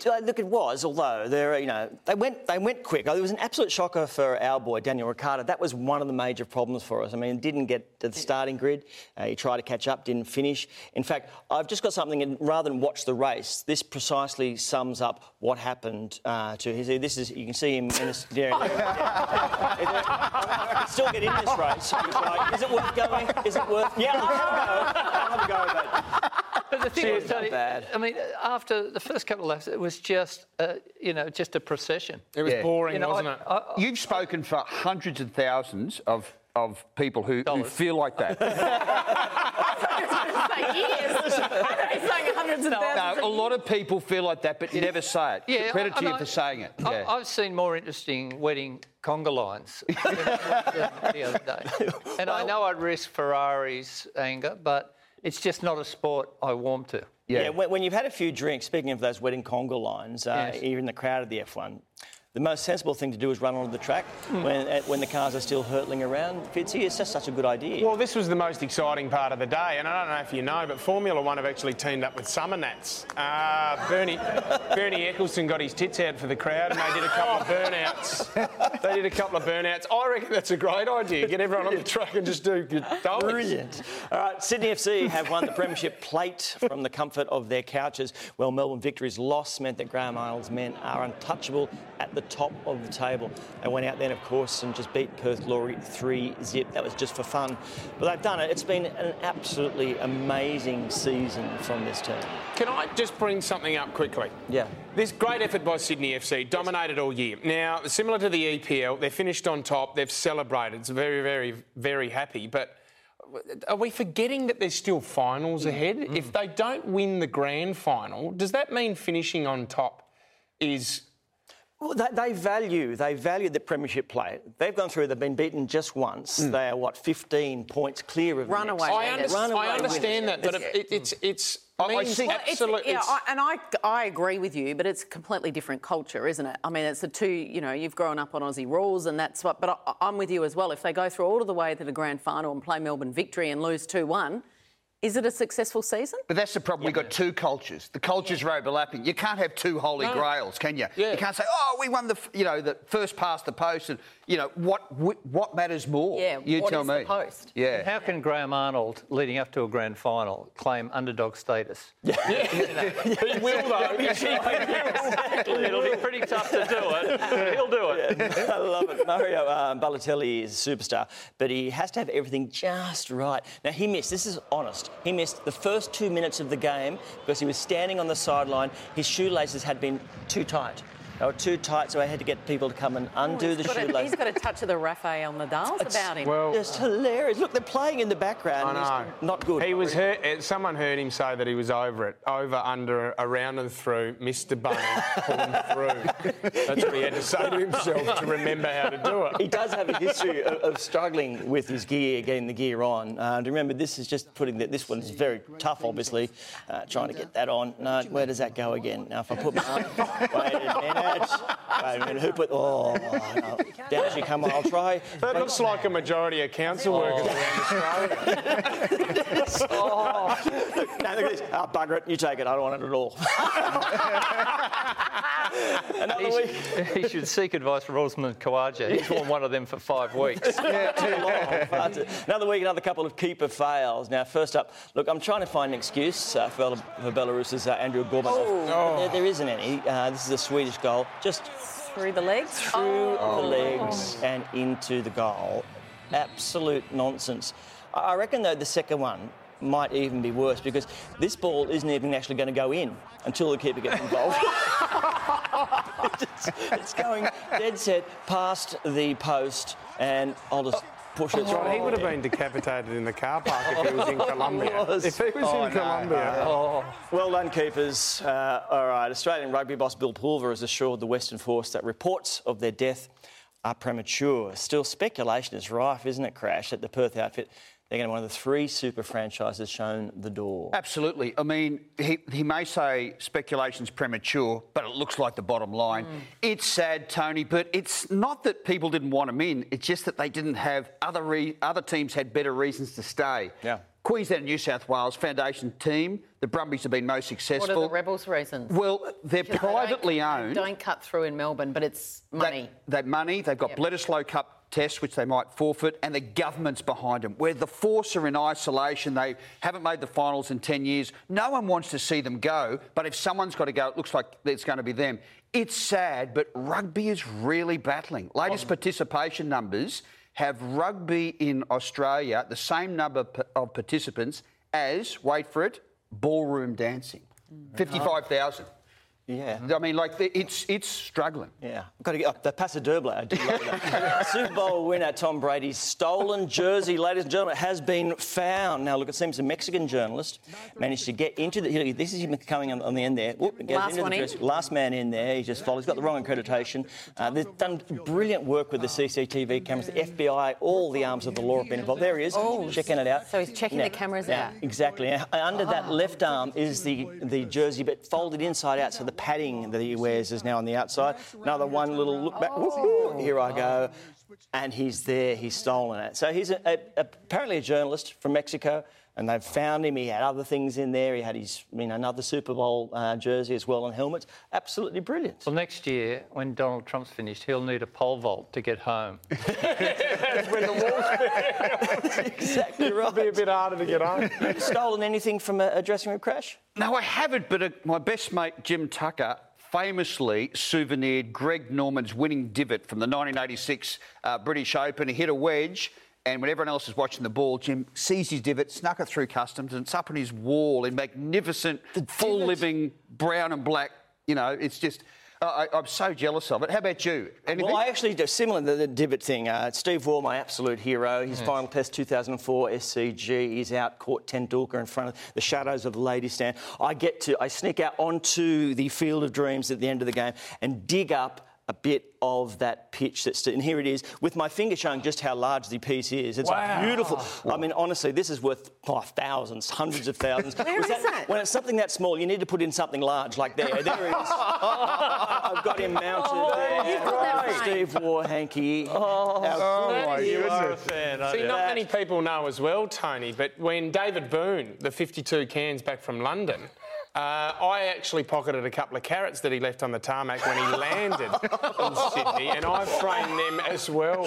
So, Look, it was, although there, you know, they went, they went quick. It was an absolute shocker for our boy Daniel Ricciardo. That was one of the major problems for us. I mean, didn't get to the starting grid. Uh, he tried to catch up, didn't finish. In fact, I've just got something. And rather than watch the race, this precisely sums up what happened uh, to his. This is you can see him in a. I can still get in this race. Like, is it worth going? Is it worth? Yeah, I'll have a go. I'll have a go, but. But the thing Cheers, was, not Tony, bad. I mean, after the first couple of laps, it was just, uh, you know, just a procession. It was Yeah. boring, You know, wasn't I- it? I- You've spoken for hundreds of thousands of, of people who, who feel like that. Say years. Hundreds of no, a lot of people feel like that, but never say it. Yeah, Credit I- to you and for saying it. I, Yeah. I've seen more interesting wedding conga lines you than the other day. And I know I'd risk Ferrari's anger, but it's just not a sport I warm to. Yeah, when, when you've had a few drinks, speaking of those wedding conga lines, uh, Yes. you're in the crowd of the F1. The most sensible thing to do is run onto the track when, uh, when the cars are still hurtling around. Fitzy, it's just such a good idea. Well, this was the most exciting part of the day, and I don't know if you know, but Formula One have actually teamed up with Summernats. Uh, Bernie, Bernie Ecclestone got his tits out for the crowd, and they did a couple of burnouts. They did a couple of burnouts. I reckon that's a great idea. Get everyone on the track and just do doubles. Brilliant. All right, Sydney FC have won the Premiership plate from the comfort of their couches. Well, Melbourne Victory's loss meant that Graham Arnold's men are untouchable at the top of the table. They went out then, of course, and just beat Perth Glory 3 zip. That was just for fun. But they've done it. It's been an absolutely amazing season from this team. Can I just bring something up quickly? Yeah. This great effort by Sydney FC, dominated all year. Now, similar to the EPL, they're finished on top, they've celebrated. It's very, very, very happy. But are we forgetting that there's still finals ahead? Mm-hmm. If they don't win the grand final, does that mean finishing on top is Well, they, they value they value the premiership play. They've gone through. They've been beaten just once. Hmm. They are what 15 points clear of the Runaway next. I, under- Runaway I understand winners. that, but it, it's it's I means think- Well, it's- absolute. yeah, it's- I, and I, I agree with you, but it's a completely different culture, isn't it? I mean, it's the two, you know, you've grown up on Aussie rules, and that's what, but I, I'm with you as well. If they go through all of the way to the grand final and play Melbourne victory and lose 2 1, is it a successful season? But that's the problem. We've got two cultures. The cultures are overlapping. You can't have two holy No. grails, can you? Yeah. You can't say, "Oh, we won the, you know, the first past the post," and you know what what matters more. Yeah, you what tell is me. the post? Yeah. How can Graham Arnold, leading up to a grand final, claim underdog status? Yeah. he will though. Exactly. It'll be pretty tough to do it. but He'll do it. I love it. Mario um, Balotelli is a superstar, but he has to have everything just right. Now, he missed, this is honest, he missed the first two minutes of the game because he was standing on the sideline. His shoelaces had been too tight. They were too tight, so I had to get people to come and undo he's the got a, shoelaces. he's got a touch of the Rafael Nadal's about him. well, Just hilarious. Look, they're playing in the background. I know. It's not good. He was hurt. eh, Someone heard him say that he was over it, over, under, around and through. Mr. Bunny pulling through. That's what he had to say to himself to remember how to do it. He does have a history of, of struggling with his gear, getting the gear on. Uh, and remember, this is just putting the, this one is very tough, obviously, uh, trying to get that on. No, where does that go again? Now, if I put my arm, wait a minute, wait a minute, who put? Oh, no. down she come on. I'll try. That looks like a majority of council workers around Australia. Oh, look, no, look at this. Oh, bugger it, you take it. I don't want it at all. Another He week. should, he should seek advice from Usman Khawaja. He's worn one of them for five weeks. too long. Too- Another week, another couple of keeper fails. Now, first up, look, I'm trying to find an excuse uh, for, for Belarus's uh, Andrew Gorbunov. But There, there isn't any. Uh, this is a Swedish goal. Just Through the legs? through the legs and into the goal. Absolute nonsense. I I reckon, though, the second one might even be worse because this ball isn't even actually going to go in until the keeper gets involved. it's, it's going dead set past the post, and I'll just push it. John, he would have been decapitated in the car park if he was in Colombia. was. If he was Oh, in no. Colombia. Oh. Well done, keepers. Uh, all right, Australian rugby boss Bill Pulver has assured the Western Force that reports of their death are premature. Still, speculation is rife, isn't it, Crash, that the Perth outfit, they're going to be one of the three super franchises shown the door. Absolutely. I mean, he, he may say speculation's premature, but it looks like the bottom line. Hmm. It's sad, Tony, but it's not that people didn't want him in. It's just that they didn't have other re- other teams had better reasons to stay. Yeah. Queensland and New South Wales Foundation team, the Brumbies have been most successful. What successful. are the Rebels' reasons? Well, they're They don't- privately they owned. Don't cut through in Melbourne, but it's money. They, they've money. They've got Yep. Bledisloe Cup tests, which they might forfeit, and the government's behind them. Where the Force are in isolation, they haven't made the finals in 10 years. No one wants to see them go, but if someone's got to go, it looks like it's going to be them. It's sad, but rugby is really battling. Latest participation numbers have rugby in Australia the same number of participants as, wait for it, ballroom dancing. Mm. 55,000. Yeah. I mean, like, the- it's, it's struggling. Yeah, I've got to get up the Paso Doble. I do love that. Super Bowl winner Tom Brady's stolen jersey, ladies and gentlemen, has been found. Now, look, it seems a Mexican journalist managed to get into the. This is him coming on, on the end there. Whoop, Last into one the in. Last man in there. He just followed. He's got the wrong accreditation. Uh, they've done brilliant work with the CCTV cameras, the FBI, all the arms of the law have been involved. There he is, checking it out. So he's checking the cameras now, out. Exactly. Now, under that left arm is the, the jersey, but folded inside out, so the padding that he wears is now on the outside. Another one little look back. Oh. Whoop, here I go. And he's there. He's stolen it. So he's a, a, apparently a journalist from Mexico. And they've found him. He had other things in there. He had his, I mean, another Super Bowl uh, jersey as well and helmets. Absolutely brilliant. Well, next year, when Donald Trump's finished, he'll need a pole vault to get home. when the walls exactly right. It'll be a bit harder to get on. Stolen anything from a, a dressing room crash? No, I haven't, but uh, my best mate Jim Tucker famously souvenired Greg Norman's winning divot from the 1986 uh, British Open. He hit a wedge, and when everyone else is watching the ball, Jim sees his divot, snuck it through customs, and it's up on his wall in magnificent, full living brown and black. You know, it's just. I, I'm so jealous of it. How about you? Anything? Well, I actually do similar to the Divot thing. Uh, Steve Waugh, my absolute hero. His final test 2004 SCG. He's out caught Tendulkar in front of the shadows of the ladies' stand. I get to, I sneak out onto the field of dreams at the end of the game and dig up a bit of that pitch that's and here it is with my finger showing just how large the piece is it's Wow. beautiful i mean honestly this is worth oh, thousands hundreds of thousands Where Was is it? when it's something that small you need to put in something large like there there it is i've got him mounted oh, there you've got that frame. steve waugh hanky Oh, my you are a fan. See, you? not That- many people know as well, Tony, but when David Boon, the 52 cans back from London, uh, I actually pocketed a couple of carrots that he left on the tarmac when he landed in Sydney, and I framed them as well.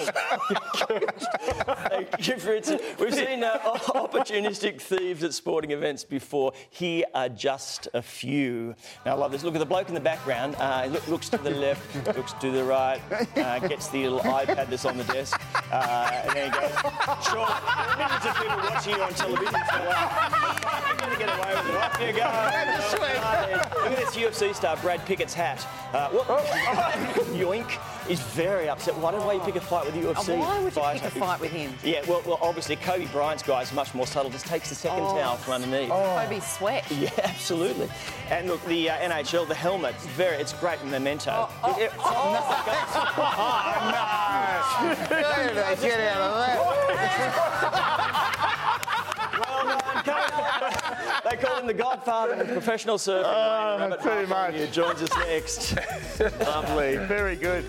Thank you, Fritz. We've seen uh, opportunistic thieves at sporting events before. Here are just a few. Now, I love this. Look at the bloke in the background. Uh, he look, looks to the left, looks to the right, uh, gets the little iPad that's on the desk, uh, and then he goes, Sure, millions of people watching you on television, fella. You're going to get away with it. Off you go. Look at this UFC star, Brad Pickett's hat. Uh, what? Yoink. is very upset. Why why you pick a fight with the UFC? Oh, why would you fighter? pick a fight with him? Yeah, well, well, obviously Kobe Bryant's guy is much more subtle. Just takes the second Oh. towel from underneath. Oh. Kobe sweat. Yeah, absolutely. And look, the uh, NHL, the helmet, very, it's great memento. Oh, It- Get out of there. well done, Kobe. They call him the godfather of professional surfing. Ah, oh, Wayne Rabbit pretty Bartholomew much. joins us next. Lovely. Very good.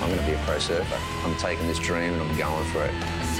I'm going to be a pro surfer. I'm taking this dream and I'm going for it.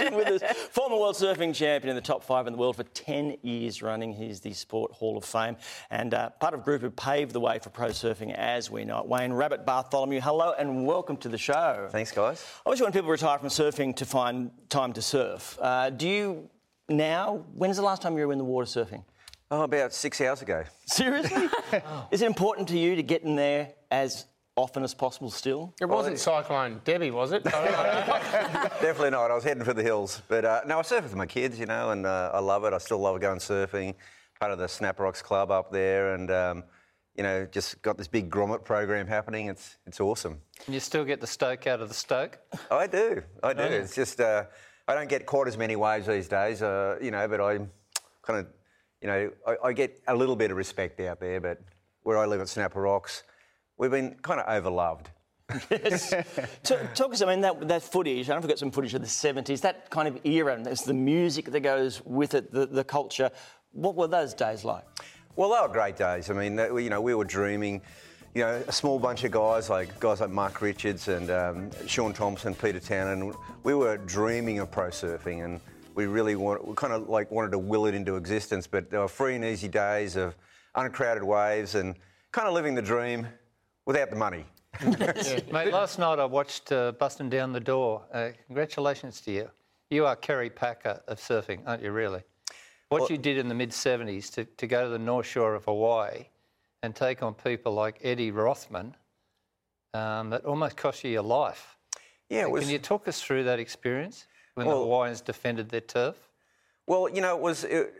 With us. Former world surfing champion in the top five in the world for 10 years running. He's the Sport Hall of Fame and uh, part of a group who paved the way for pro surfing as we know it. Wayne Rabbit Bartholomew, hello and welcome to the show. Thanks, guys. Obviously, when people retire from surfing to find time to surf, uh, do you now, when's the last time you were in the water surfing? Oh, about six hours ago. Seriously? Is it important to you to get in there as often as possible still? It wasn't Cyclone Debbie, was it? Definitely not. I was heading for the hills. But uh, no, I surf with my kids, you know, and uh, I love it. I still love going surfing. Part of the Snap Rocks Club up there, and um, you know, just got this big grommet program happening. It's it's awesome. Can you still get the stoke out of the stoke? I do. I do. Oh. It's just uh, I don't get quite as many waves these days, uh, you know, but I kind of, you know, I, I get a little bit of respect out there. But where I live at Snapper Rocks, we've been kind of overloved. Yes. talk, talk us, I mean, that, that footage, I don't forget some footage of the 70s, that kind of era, and there's the music that goes with it, the, the culture. What were those days like? Well, they were great days. I mean, you know, we were dreaming. You know, a small bunch of guys like guys like Mark Richards and um, Shaun Tomson, Peter Townend. We were dreaming of pro surfing, and we really want, we kind of like wanted to will it into existence. But there were free and easy days of uncrowded waves and kind of living the dream without the money. Mate, last night I watched uh, Busting Down the Door. Uh, congratulations to you. You are Kerry Packer of surfing, aren't you, really? What you did in the mid 70s to, to go to the North Shore of Hawaii and take on people like Eddie Rothman, um, that almost cost you your life. Yeah, was- Can you talk us through that experience when Well- the Hawaiians defended their turf? Well, you know, it was it,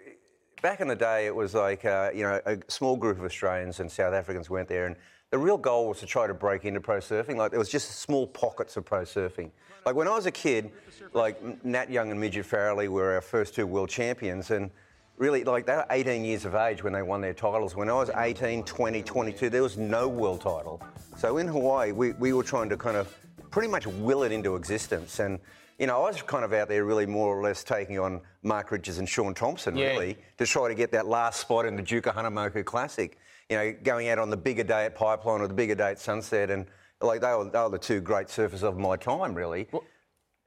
back in the day. It was like uh, you know a small group of Australians and South Africans went there, and the real goal was to try to break into pro surfing. Like there was just small pockets of pro surfing. Like when I was a kid, like Nat Young and Midget Farrelly were our first two world champions, and really like they were 18 years of age when they won their titles. When I was 18, 20, 22, there was no world title. So in Hawaii, we, we were trying to kind of pretty much will it into existence and. You know, I was kind of out there really more or less taking on Mark Richards and Shaun Tomson, Yeah. really, to try to get that last spot in the Duke Kahanamoku Classic. You know, going out on the bigger day at Pipeline or the bigger day at Sunset and like they were, they were the two great surfers of my time, really.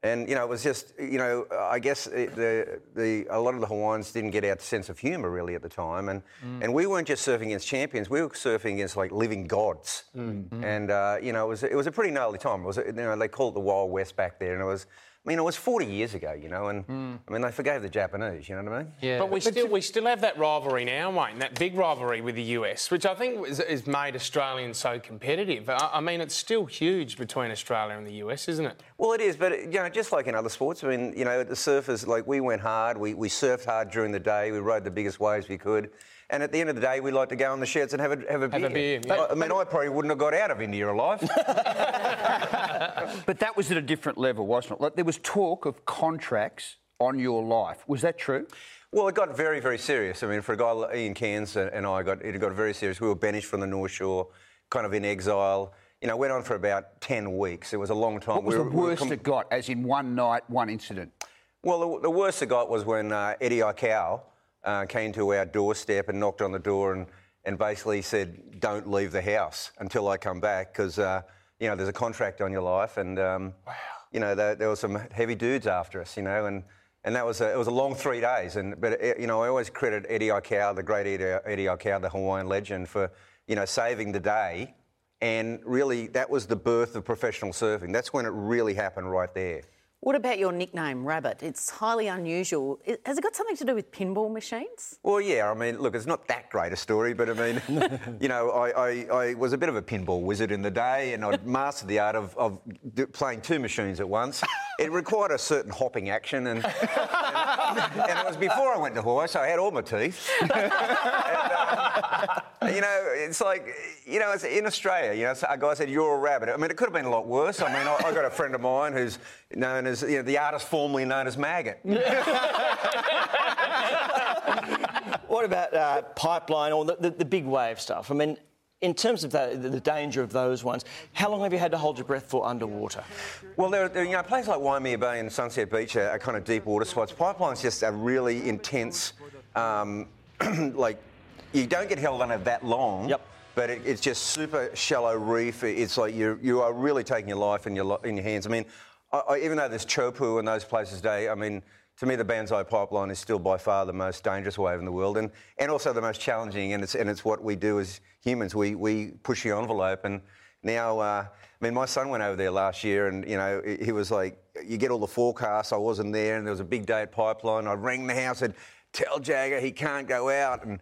And you know, it was just you know, I guess it, the the a lot of the Hawaiians didn't get our sense of humour really at the time, and Mm. and we weren't just surfing against champions, we were surfing against like living gods. Mm. And uh, you know, it was it was a pretty gnarly time. It was you know they called it the Wild West back there, and it was. I mean, it was 40 years ago, you know, and hmm. I mean, they forgave the Japanese, you know what I mean? Yeah. But we still we still have that rivalry now, Wayne. That big rivalry with the US, which I think has, has made Australians so competitive. I, I mean, it's still huge between Australia and the US, isn't it? Well, it is, but you know, just like in other sports, I mean, you know, the surfers, like we went hard, we, we surfed hard during the day, we rode the biggest waves we could, and at the end of the day, we like to go in the sheds and have a have a beer. a beer, yeah. I, I mean, I probably wouldn't have got out of India alive. But that was at a different level, wasn't it? Like, there was talk of contracts on your life. Was that true? Well, it got very, very serious. I mean, for a guy like Ian Cairns and I, got it got very serious. We were banished from the North Shore, kind of in exile. You know, went on for about ten weeks. It was a long time. What was We the were- we worst com- it got, as in one night, one incident? Well, the, the worst it got was when uh, Eddie Aikau uh, came to our doorstep and knocked on the door and, and basically said, "Don't leave the house until I come back, because uh, you know there's a contract on your life." And um, you know there, there were some heavy dudes after us, you know, and and that was a, it was a long three days. And but uh, you know I always credit Eddie Aikau, the great Eddie, Eddie Aikau, the Hawaiian legend, for you know saving the day. And really, that was the birth of professional surfing. That's when it really happened, right there. What about your nickname, Rabbit? It's highly unusual. Has it got something to do with pinball machines? Well, yeah, I mean, look, it's not that great a story, but I mean, you know, I, I, I was a bit of a pinball wizard in the day and I'd mastered the art of, of playing two machines at once. It required a certain hopping action and, and, and it was before I went to Hawaii, so I had all my teeth. And, um, you know, it's like, you know, it's in Australia, you know, so a guy said, you're a rabbit. I mean, it could have been a lot worse. I mean, I, I got a friend of mine who's known as, you know, the artist formerly known as Maggot. What about uh, pipeline or the, the, the big wave stuff? I mean, in terms of the, the, the danger of those ones, how long have you had to hold your breath for underwater? Well, there, there, you know, places like Waimea Bay and Sunset Beach are, are kind of deep water spots. Pipeline's just a really intense, um, like, you don't get held under that long. Yep. But it, it's just super shallow reef. It's like you you are really taking your life in your in your hands. I mean, I, I, even though there's Teahupoo and those places today, I mean, to me the Banzai Pipeline is still by far the most dangerous wave in the world, and, and also the most challenging. And it's and it's what we do as humans. We we push the envelope. And now, uh, I mean, my son went over there last year, and you know, he he was like, you get all the forecasts. I wasn't there, and there was a big day at Pipeline. I rang the house and tell Jagger he can't go out, and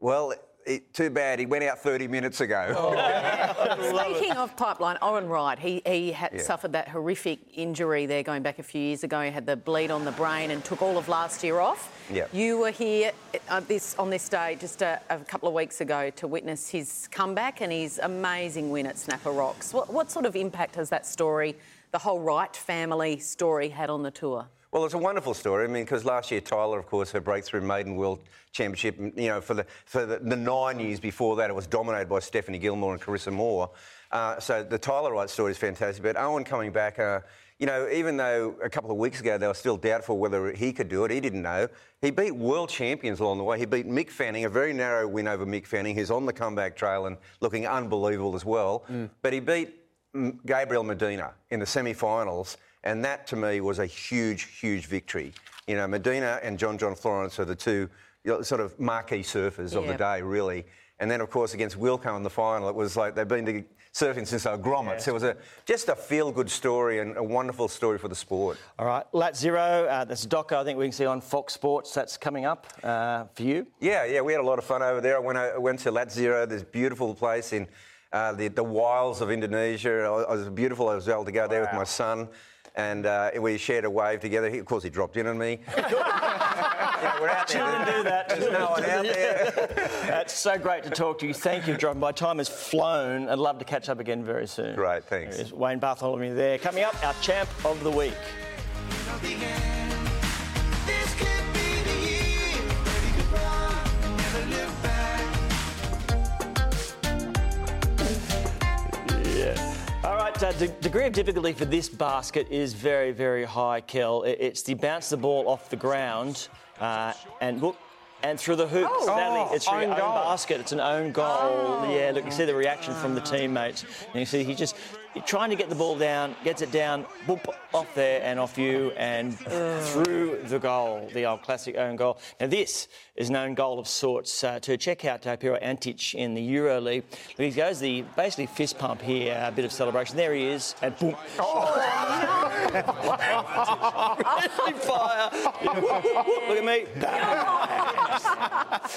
well. It, too bad. He went out 30 minutes ago. Speaking of pipeline, Owen Wright, he, he had Yeah. suffered that horrific injury there going back a few years ago. He had the bleed on the brain and took all of last year off. Yeah. You were here uh, this, on this day just a, a couple of weeks ago to witness his comeback and his amazing win at Snapper Rocks. What, what sort of impact has that story, the whole Wright family story, had on the tour? Well, it's a wonderful story. I mean, because last year Tyler, of course, her breakthrough maiden world championship. You know, for the for the, the nine years before that, it was dominated by Stephanie Gilmore and Carissa Moore. Uh, so the Tyler Wright story is fantastic. But Owen coming back. Uh, you know, even though a couple of weeks ago they were still doubtful whether he could do it, he didn't know. He beat world champions along the way. He beat Mick Fanning, a very narrow win over Mick Fanning, who's on the comeback trail and looking unbelievable as well. But he beat mm, Gabriel Medina in the semi-finals, and that to me was a huge, huge victory. You know, Medina and John John Florence are the two you know, sort of marquee surfers of the day, really. And then, of course, against Wilko in the final, it was like they've been surfing since they were grommets. It was a, just a feel-good story and a wonderful story for the sport. All right, Lat Zero, uh, that's doco I think we can see on Fox Sports. That's coming up uh, for you. Yeah, yeah, we had a lot of fun over there. I went, I went to Lat Zero, this beautiful place in uh, the, the wilds of Indonesia. It was beautiful. I was able to go there with my son. And uh, we shared a wave together. He, of course, he dropped in on me. You know, we're out there. Shouldn't do that. There's no one out there. That's so great to talk to you. Thank you, John. My time has flown. I'd love to catch up again very soon. Great, thanks. There is Wayne Bartholomew there. Coming up, our champ of the week. All right, uh, the degree of difficulty for this basket is very, very high, Kel. It- It's the bounce the ball off the ground uh, and look. And through the hoop, Oh. Oh, it's your own own basket. It's an own goal. Yeah, look, you see the reaction from the teammates. And you see he just You're trying to get the ball down, gets it down, boop, off there and off you and through the goal, the old classic own goal. Now, this is an own goal of sorts uh, to check out uh, Pero Antic in the Euro League. He goes the basically fist pump here, a bit of celebration. There he is, and boom. Really fire. Look at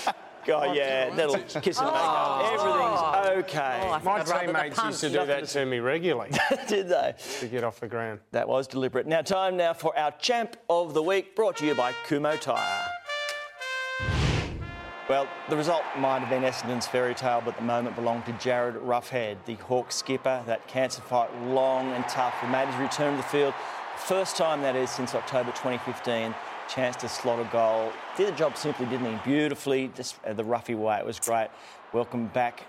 me. God, yeah, little kiss and make up. Everything's okay. My teammates used to do that to me regularly. Did they? To get off the ground. That was deliberate. Now, time now for our champ of the week, brought to you by Kumho Tyre. Well, the result might have been Essendon's fairy tale, but the moment belonged to Jarryd Roughead, the Hawk skipper. That cancer fight long and tough. He made his return to the field. First time that is since October 2015. Chance to slot a goal. Did the job simply, didn't he? Beautifully, just uh, the roughy way. It was great. Welcome back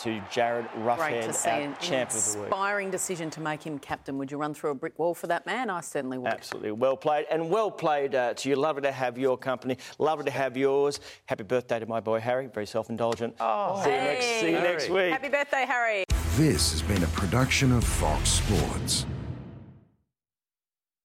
to Jarryd Great Roughead, to see our an champ of the week. inspiring decision to make him captain. Would you run through a brick wall for that man? I certainly would. Absolutely. Well played. And well played uh, to you. Lovely to have your company. Lovely to have yours. Happy birthday to my boy Harry. Very self indulgent. Oh, see, you next, see you next week. Happy birthday, Harry. This has been a production of Fox Sports.